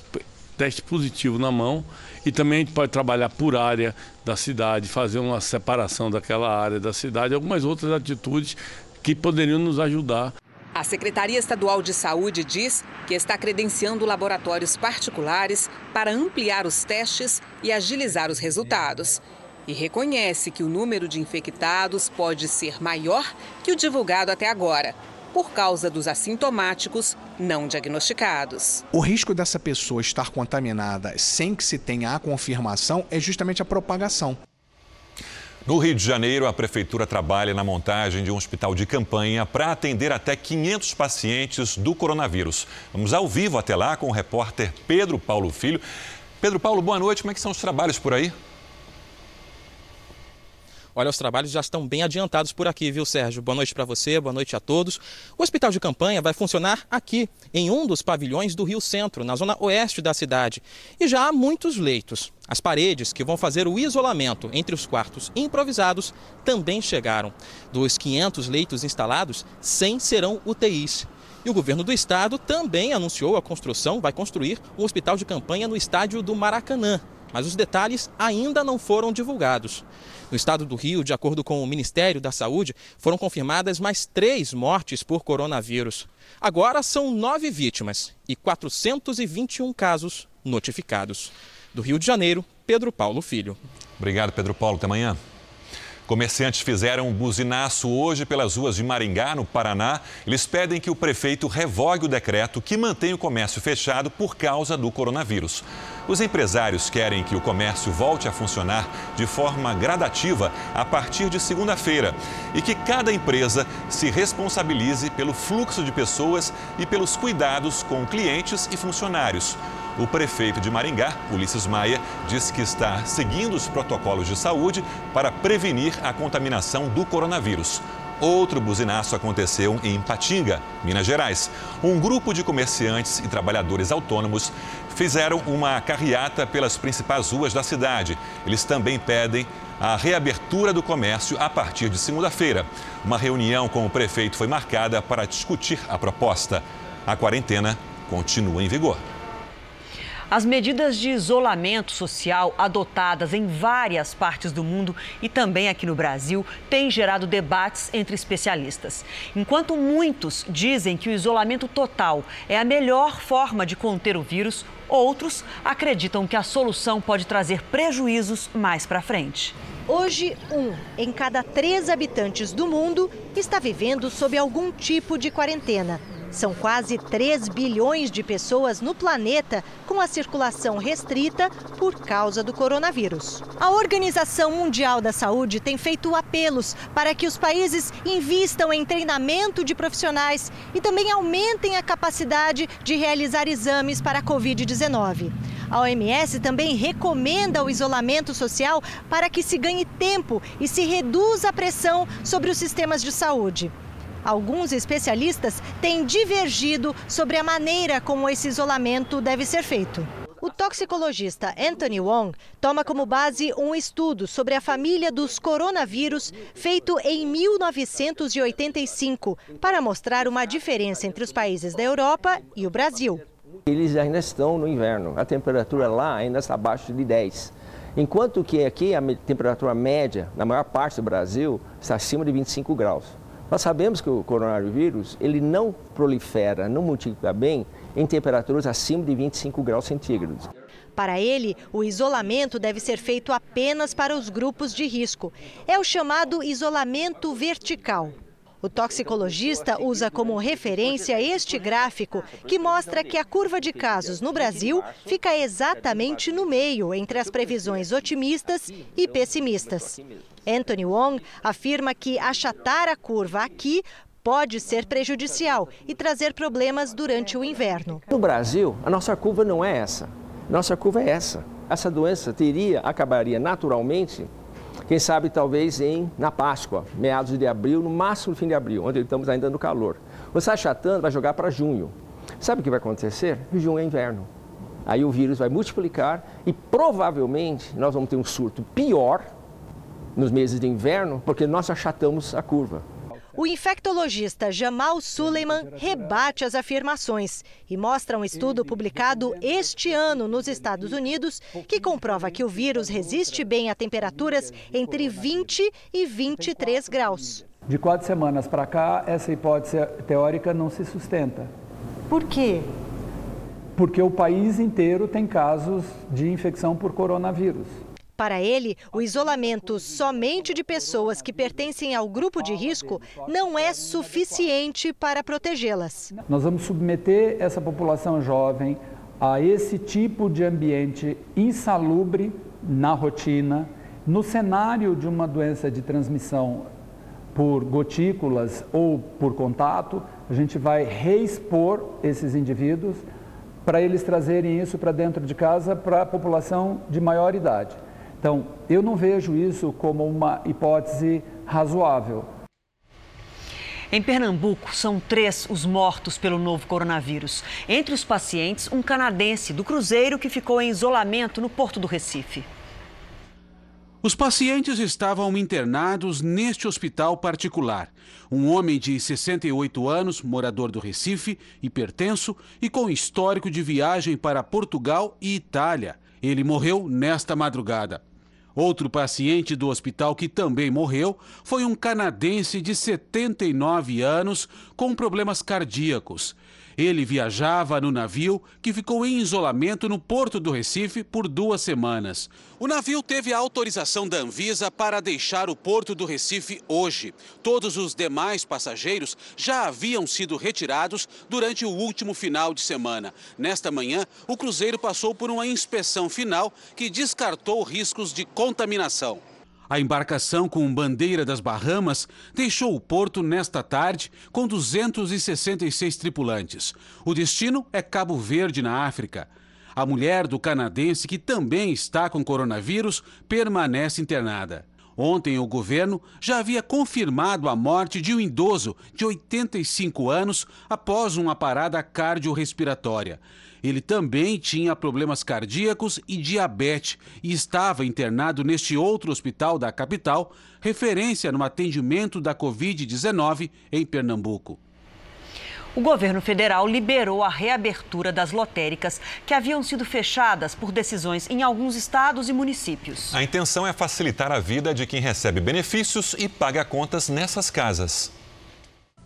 teste positivo na mão e também a gente pode trabalhar por área da cidade, fazer uma separação daquela área da cidade, algumas outras atitudes que poderiam nos ajudar. A Secretaria Estadual de Saúde diz que está credenciando laboratórios particulares para ampliar os testes e agilizar os resultados. E reconhece que o número de infectados pode ser maior que o divulgado até agora, por causa dos assintomáticos não diagnosticados. O risco dessa pessoa estar contaminada sem que se tenha a confirmação é justamente a propagação. No Rio de Janeiro, a prefeitura trabalha na montagem de um hospital de campanha para atender até 500 pacientes do coronavírus. Vamos ao vivo até lá com o repórter Pedro Paulo Filho. Pedro Paulo, boa noite. Como é que são os trabalhos por aí? Olha, os trabalhos já estão bem adiantados por aqui, viu, Sérgio? Boa noite para você, boa noite a todos. O hospital de campanha vai funcionar aqui, em um dos pavilhões do Rio Centro, na zona oeste da cidade. E já há muitos leitos. As paredes que vão fazer o isolamento entre os quartos improvisados também chegaram. Dos 500 leitos instalados, 100 serão UTIs. E o governo do estado também anunciou a construção, vai construir um hospital de campanha no estádio do Maracanã. Mas os detalhes ainda não foram divulgados. No estado do Rio, de acordo com o Ministério da Saúde, foram confirmadas mais três mortes por coronavírus. Agora são nove vítimas e 421 casos notificados. Do Rio de Janeiro, Pedro Paulo Filho. Obrigado, Pedro Paulo. Até amanhã. Comerciantes fizeram um buzinaço hoje pelas ruas de Maringá, no Paraná. Eles pedem que o prefeito revogue o decreto que mantém o comércio fechado por causa do coronavírus. Os empresários querem que o comércio volte a funcionar de forma gradativa a partir de segunda-feira e que cada empresa se responsabilize pelo fluxo de pessoas e pelos cuidados com clientes e funcionários. O prefeito de Maringá, Ulisses Maia, diz que está seguindo os protocolos de saúde para prevenir a contaminação do coronavírus. Outro buzinaço aconteceu em Patinga, Minas Gerais. Um grupo de comerciantes e trabalhadores autônomos fizeram uma carreata pelas principais ruas da cidade. Eles também pedem a reabertura do comércio a partir de segunda-feira. Uma reunião com o prefeito foi marcada para discutir a proposta. A quarentena continua em vigor. As medidas de isolamento social adotadas em várias partes do mundo e também aqui no Brasil têm gerado debates entre especialistas. Enquanto muitos dizem que o isolamento total é a melhor forma de conter o vírus, outros acreditam que a solução pode trazer prejuízos mais para frente. Hoje, um em cada três habitantes do mundo está vivendo sob algum tipo de quarentena. São quase 3 bilhões de pessoas no planeta com a circulação restrita por causa do coronavírus. A Organização Mundial da Saúde tem feito apelos para que os países invistam em treinamento de profissionais e também aumentem a capacidade de realizar exames para a Covid-19. A OMS também recomenda o isolamento social para que se ganhe tempo e se reduza a pressão sobre os sistemas de saúde. Alguns especialistas têm divergido sobre a maneira como esse isolamento deve ser feito. O toxicologista Anthony Wong toma como base um estudo sobre a família dos coronavírus feito em 1985 para mostrar uma diferença entre os países da Europa e o Brasil. Eles ainda estão no inverno, a temperatura lá ainda está abaixo de 10. Enquanto que aqui a temperatura média, na maior parte do Brasil, está acima de 25 graus. Nós sabemos que o coronavírus ele não prolifera, não multiplica bem em temperaturas acima de 25 graus centígrados. Para ele, o isolamento deve ser feito apenas para os grupos de risco. É o chamado isolamento vertical. O toxicologista usa como referência este gráfico que mostra que a curva de casos no Brasil fica exatamente no meio entre as previsões otimistas e pessimistas. Anthony Wong afirma que achatar a curva aqui pode ser prejudicial e trazer problemas durante o inverno. No Brasil, a nossa curva não é essa. Nossa curva é essa. Essa doença teria acabaria naturalmente quem sabe talvez em na Páscoa, meados de abril, no máximo fim de abril, onde estamos ainda no calor. Você achatando vai jogar para junho. Sabe o que vai acontecer? Junho é inverno. Aí o vírus vai multiplicar e provavelmente nós vamos ter um surto pior nos meses de inverno, porque nós achatamos a curva. O infectologista Jamal Suleiman rebate as afirmações e mostra um estudo publicado este ano nos Estados Unidos que comprova que o vírus resiste bem a temperaturas entre 20 e 23 graus. De quatro semanas para cá, essa hipótese teórica não se sustenta. Por quê? Porque o país inteiro tem casos de infecção por coronavírus. Para ele, o isolamento somente de pessoas que pertencem ao grupo de risco não é suficiente para protegê-las. Nós vamos submeter essa população jovem a esse tipo de ambiente insalubre na rotina, no cenário de uma doença de transmissão por gotículas ou por contato, a gente vai reexpor esses indivíduos para eles trazerem isso para dentro de casa para a população de maior idade. Então, eu não vejo isso como uma hipótese razoável. Em Pernambuco, são três os mortos pelo novo coronavírus. Entre os pacientes, um canadense do cruzeiro que ficou em isolamento no Porto do Recife. Os pacientes estavam internados neste hospital particular. Um homem de 68 anos, morador do Recife, hipertenso e com histórico de viagem para Portugal e Itália. Ele morreu nesta madrugada. Outro paciente do hospital que também morreu foi um canadense de 79 anos com problemas cardíacos. Ele viajava no navio que ficou em isolamento no porto do Recife por duas semanas. O navio teve a autorização da Anvisa para deixar o porto do Recife hoje. Todos os demais passageiros já haviam sido retirados durante o último final de semana. Nesta manhã, o cruzeiro passou por uma inspeção final que descartou riscos de contaminação. A embarcação com bandeira das Bahamas deixou o porto nesta tarde com 266 tripulantes. O destino é Cabo Verde, na África. A mulher do canadense, que também está com coronavírus, permanece internada. Ontem, o governo já havia confirmado a morte de um idoso de 85 anos após uma parada cardiorrespiratória. Ele também tinha problemas cardíacos e diabetes e estava internado neste outro hospital da capital, referência no atendimento da Covid-19 em Pernambuco. O governo federal liberou a reabertura das lotéricas que haviam sido fechadas por decisões em alguns estados e municípios. A intenção é facilitar a vida de quem recebe benefícios e paga contas nessas casas.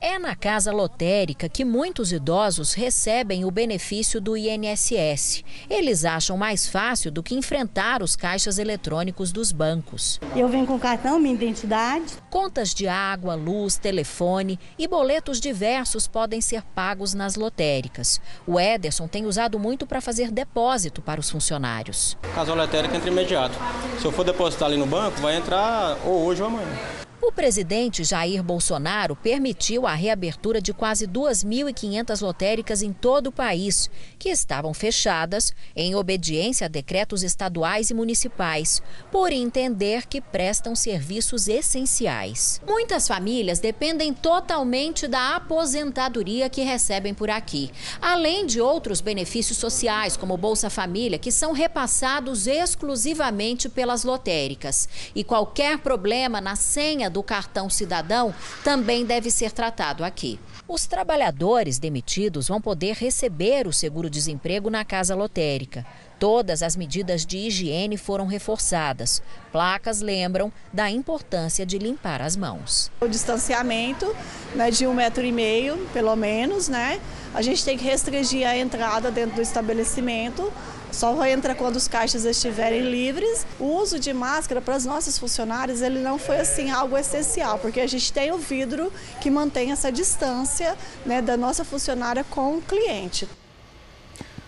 É na casa lotérica que muitos idosos recebem o benefício do INSS. Eles acham mais fácil do que enfrentar os caixas eletrônicos dos bancos. Eu venho com cartão, minha identidade. Contas de água, luz, telefone e boletos diversos podem ser pagos nas lotéricas. O Ederson tem usado muito para fazer depósito para os funcionários. Casa lotérica entra imediato. Se eu for depositar ali no banco, vai entrar ou hoje ou amanhã. O presidente Jair Bolsonaro permitiu a reabertura de quase 2.500 lotéricas em todo o país, que estavam fechadas em obediência a decretos estaduais e municipais, por entender que prestam serviços essenciais. Muitas famílias dependem totalmente da aposentadoria que recebem por aqui, além de outros benefícios sociais, como Bolsa Família, que são repassados exclusivamente pelas lotéricas. E qualquer problema na senha do cartão cidadão também deve ser tratado aqui. Os trabalhadores demitidos vão poder receber o seguro-desemprego na casa lotérica. Todas as medidas de higiene foram reforçadas. Placas lembram da importância de limpar as mãos. O distanciamento né, de um metro e meio, pelo menos, né? A gente tem que restringir a entrada dentro do estabelecimento só entra quando os caixas estiverem livres. O uso de máscara para as nossas funcionárias ele não foi assim algo essencial, porque a gente tem o vidro que mantém essa distância né, da nossa funcionária com o cliente.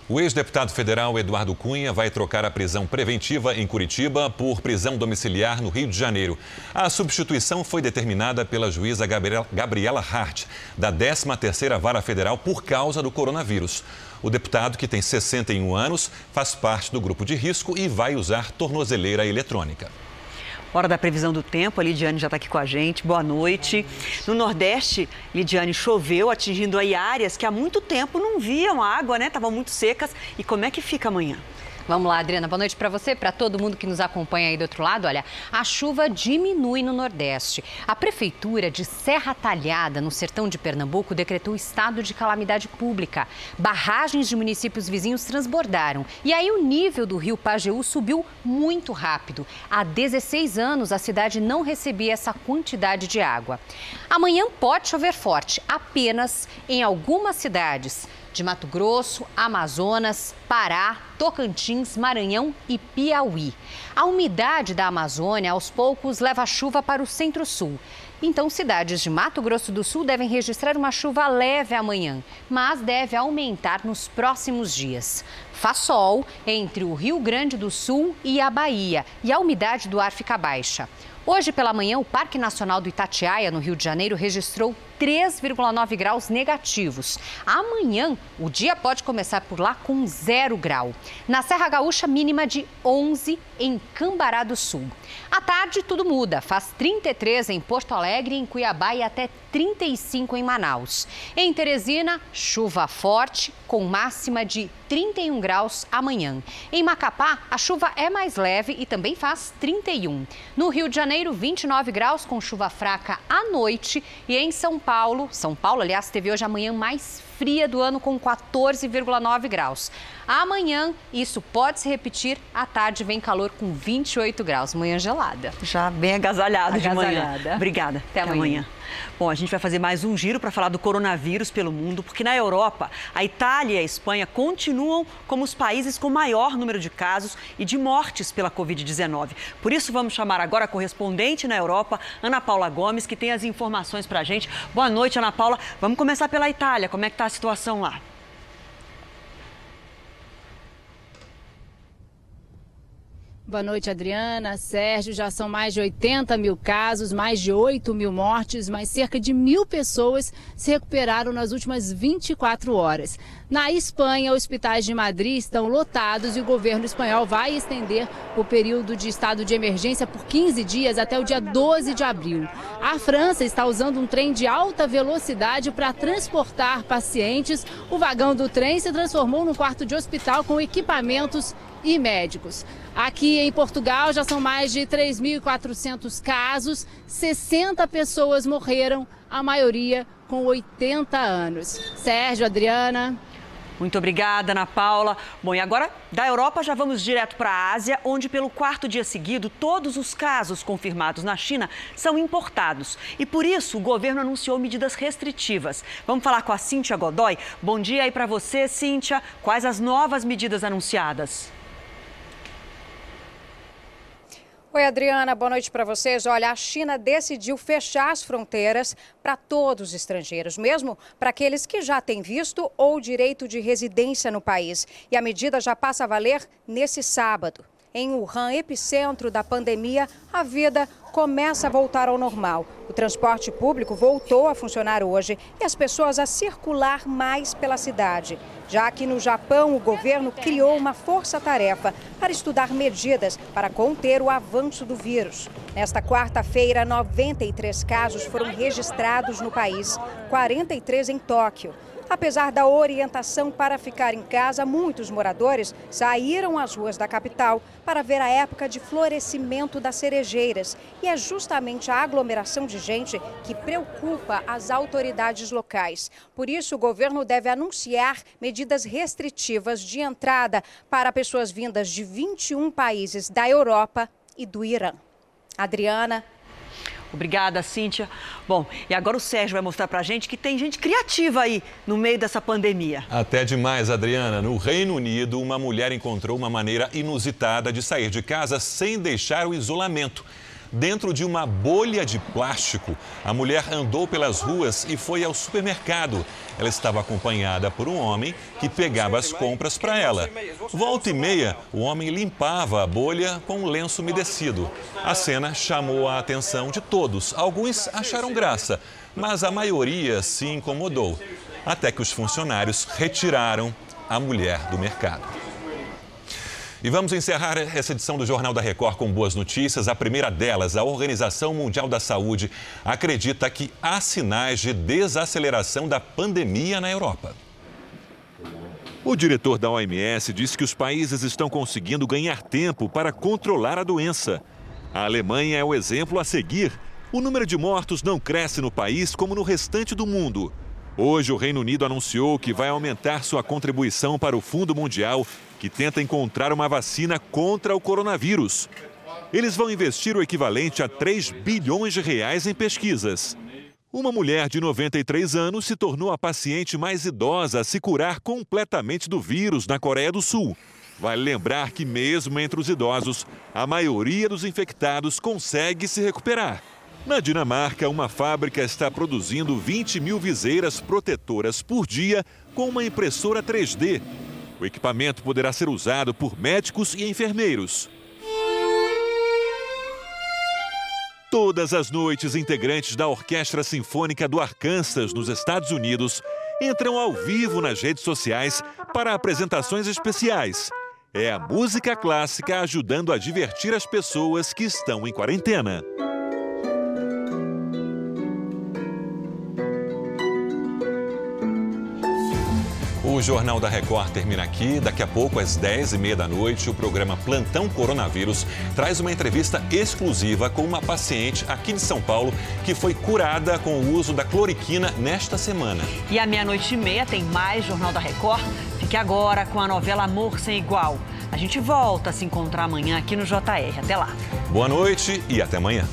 O ex-deputado federal Eduardo Cunha vai trocar a prisão preventiva em Curitiba por prisão domiciliar no Rio de Janeiro. A substituição foi determinada pela juíza Gabriela Hart, da 13ª Vara Federal, por causa do coronavírus. O deputado, que tem 61 anos, faz parte do grupo de risco e vai usar tornozeleira eletrônica. Hora da previsão do tempo, a Lidiane já está aqui com a gente. Boa noite. No Nordeste, Lidiane, choveu, atingindo aí áreas que há muito tempo não viam água, né? Estavam muito secas. E como é que fica amanhã? Vamos lá, Adriana. Boa noite para você, para todo mundo que nos acompanha aí do outro lado. Olha, a chuva diminui no Nordeste. A Prefeitura de Serra Talhada, no sertão de Pernambuco, decretou estado de calamidade pública. Barragens de municípios vizinhos transbordaram. E aí o nível do rio Pajeú subiu muito rápido. Há 16 anos a cidade não recebia essa quantidade de água. Amanhã pode chover forte, apenas em algumas cidades de Mato Grosso, Amazonas, Pará, Tocantins, Maranhão e Piauí. A umidade da Amazônia aos poucos leva chuva para o centro-sul. Então, cidades de Mato Grosso do Sul devem registrar uma chuva leve amanhã, mas deve aumentar nos próximos dias. Faz sol entre o Rio Grande do Sul e a Bahia e a umidade do ar fica baixa. Hoje pela manhã, o Parque Nacional do Itatiaia, no Rio de Janeiro, registrou 3,9 graus negativos. Amanhã, o dia pode começar por lá com zero grau. Na Serra Gaúcha, mínima de 11 em Cambará do Sul. À tarde, tudo muda. Faz 33 em Porto Alegre, em Cuiabá e até 35 em Manaus. Em Teresina, chuva forte, com máxima de 31 graus amanhã. Em Macapá, a chuva é mais leve e também faz 31. No Rio de Janeiro, 29 graus, com chuva fraca à noite. E em São Paulo, São Paulo, aliás, teve hoje a manhã mais fria do ano com 14,9 graus. Amanhã, isso pode se repetir. À tarde, vem calor com 28 graus. Manhã gelada. Já bem agasalhado, agasalhada. de manhã. Obrigada. Até, Até amanhã. amanhã. Bom, a gente vai fazer mais um giro para falar do coronavírus pelo mundo, porque na Europa, a Itália e a Espanha continuam como os países com maior número de casos e de mortes pela Covid-19. Por isso, vamos chamar agora a correspondente na Europa, Ana Paula Gomes, que tem as informações para a gente. Boa noite, Ana Paula. Vamos começar pela Itália. Como é que está a situação lá? Boa noite, Adriana. Sérgio, já são mais de 80 mil casos, mais de 8 mil mortes, mas cerca de mil pessoas se recuperaram nas últimas 24 horas. Na Espanha, hospitais de Madrid estão lotados e o governo espanhol vai estender o período de estado de emergência por 15 dias até o dia 12 de abril. A França está usando um trem de alta velocidade para transportar pacientes. O vagão do trem se transformou num quarto de hospital com equipamentos e médicos. Aqui em Portugal já são mais de 3.400 casos, 60 pessoas morreram, a maioria com 80 anos. Sérgio, Adriana. Muito obrigada, Ana Paula. Bom, e agora da Europa já vamos direto para a Ásia, onde pelo quarto dia seguido todos os casos confirmados na China são importados. E por isso o governo anunciou medidas restritivas. Vamos falar com a Cíntia Godoy. Bom dia aí para você, Cíntia. Quais as novas medidas anunciadas? Oi, Adriana, boa noite para vocês. Olha, a China decidiu fechar as fronteiras para todos os estrangeiros, mesmo para aqueles que já têm visto ou direito de residência no país. E a medida já passa a valer nesse sábado. Em Wuhan, epicentro da pandemia, a vida começa a voltar ao normal. O transporte público voltou a funcionar hoje e as pessoas a circular mais pela cidade. Já que no Japão, o governo criou uma força-tarefa para estudar medidas para conter o avanço do vírus. Nesta quarta-feira, 93 casos foram registrados no país, 43 em Tóquio. Apesar da orientação para ficar em casa, muitos moradores saíram às ruas da capital para ver a época de florescimento das cerejeiras. E é justamente a aglomeração de gente que preocupa as autoridades locais. Por isso, o governo deve anunciar medidas restritivas de entrada para pessoas vindas de 21 países da Europa e do Irã. Adriana. Obrigada, Cíntia. Bom, e agora o Sérgio vai mostrar pra gente que tem gente criativa aí no meio dessa pandemia. Até demais, Adriana. No Reino Unido, uma mulher encontrou uma maneira inusitada de sair de casa sem deixar o isolamento. Dentro de uma bolha de plástico, a mulher andou pelas ruas e foi ao supermercado. Ela estava acompanhada por um homem que pegava as compras para ela. Volta e meia, o homem limpava a bolha com um lenço umedecido. A cena chamou a atenção de todos. Alguns acharam graça, mas a maioria se incomodou. Até que os funcionários retiraram a mulher do mercado. E vamos encerrar essa edição do Jornal da Record com boas notícias. A primeira delas, a Organização Mundial da Saúde acredita que há sinais de desaceleração da pandemia na Europa. O diretor da OMS disse que os países estão conseguindo ganhar tempo para controlar a doença. A Alemanha é o exemplo a seguir. O número de mortos não cresce no país como no restante do mundo. Hoje, o Reino Unido anunciou que vai aumentar sua contribuição para o Fundo Mundial que tenta encontrar uma vacina contra o coronavírus. Eles vão investir o equivalente a 3 bilhões de reais em pesquisas. Uma mulher de 93 anos se tornou a paciente mais idosa a se curar completamente do vírus na Coreia do Sul. Vale lembrar que, mesmo entre os idosos, a maioria dos infectados consegue se recuperar. Na Dinamarca, uma fábrica está produzindo 20 mil viseiras protetoras por dia com uma impressora 3D o equipamento poderá ser usado por médicos e enfermeiros. Todas as noites, integrantes da Orquestra Sinfônica do Arkansas, nos Estados Unidos, entram ao vivo nas redes sociais para apresentações especiais. É a música clássica ajudando a divertir as pessoas que estão em quarentena. O Jornal da Record termina aqui. Daqui a pouco, às 10h30 da noite, o programa Plantão Coronavírus traz uma entrevista exclusiva com uma paciente aqui de São Paulo que foi curada com o uso da cloriquina nesta semana. E à meia-noite e meia tem mais Jornal da Record. Fique agora com a novela Amor Sem Igual. A gente volta a se encontrar amanhã aqui no JR. Até lá. Boa noite e até amanhã.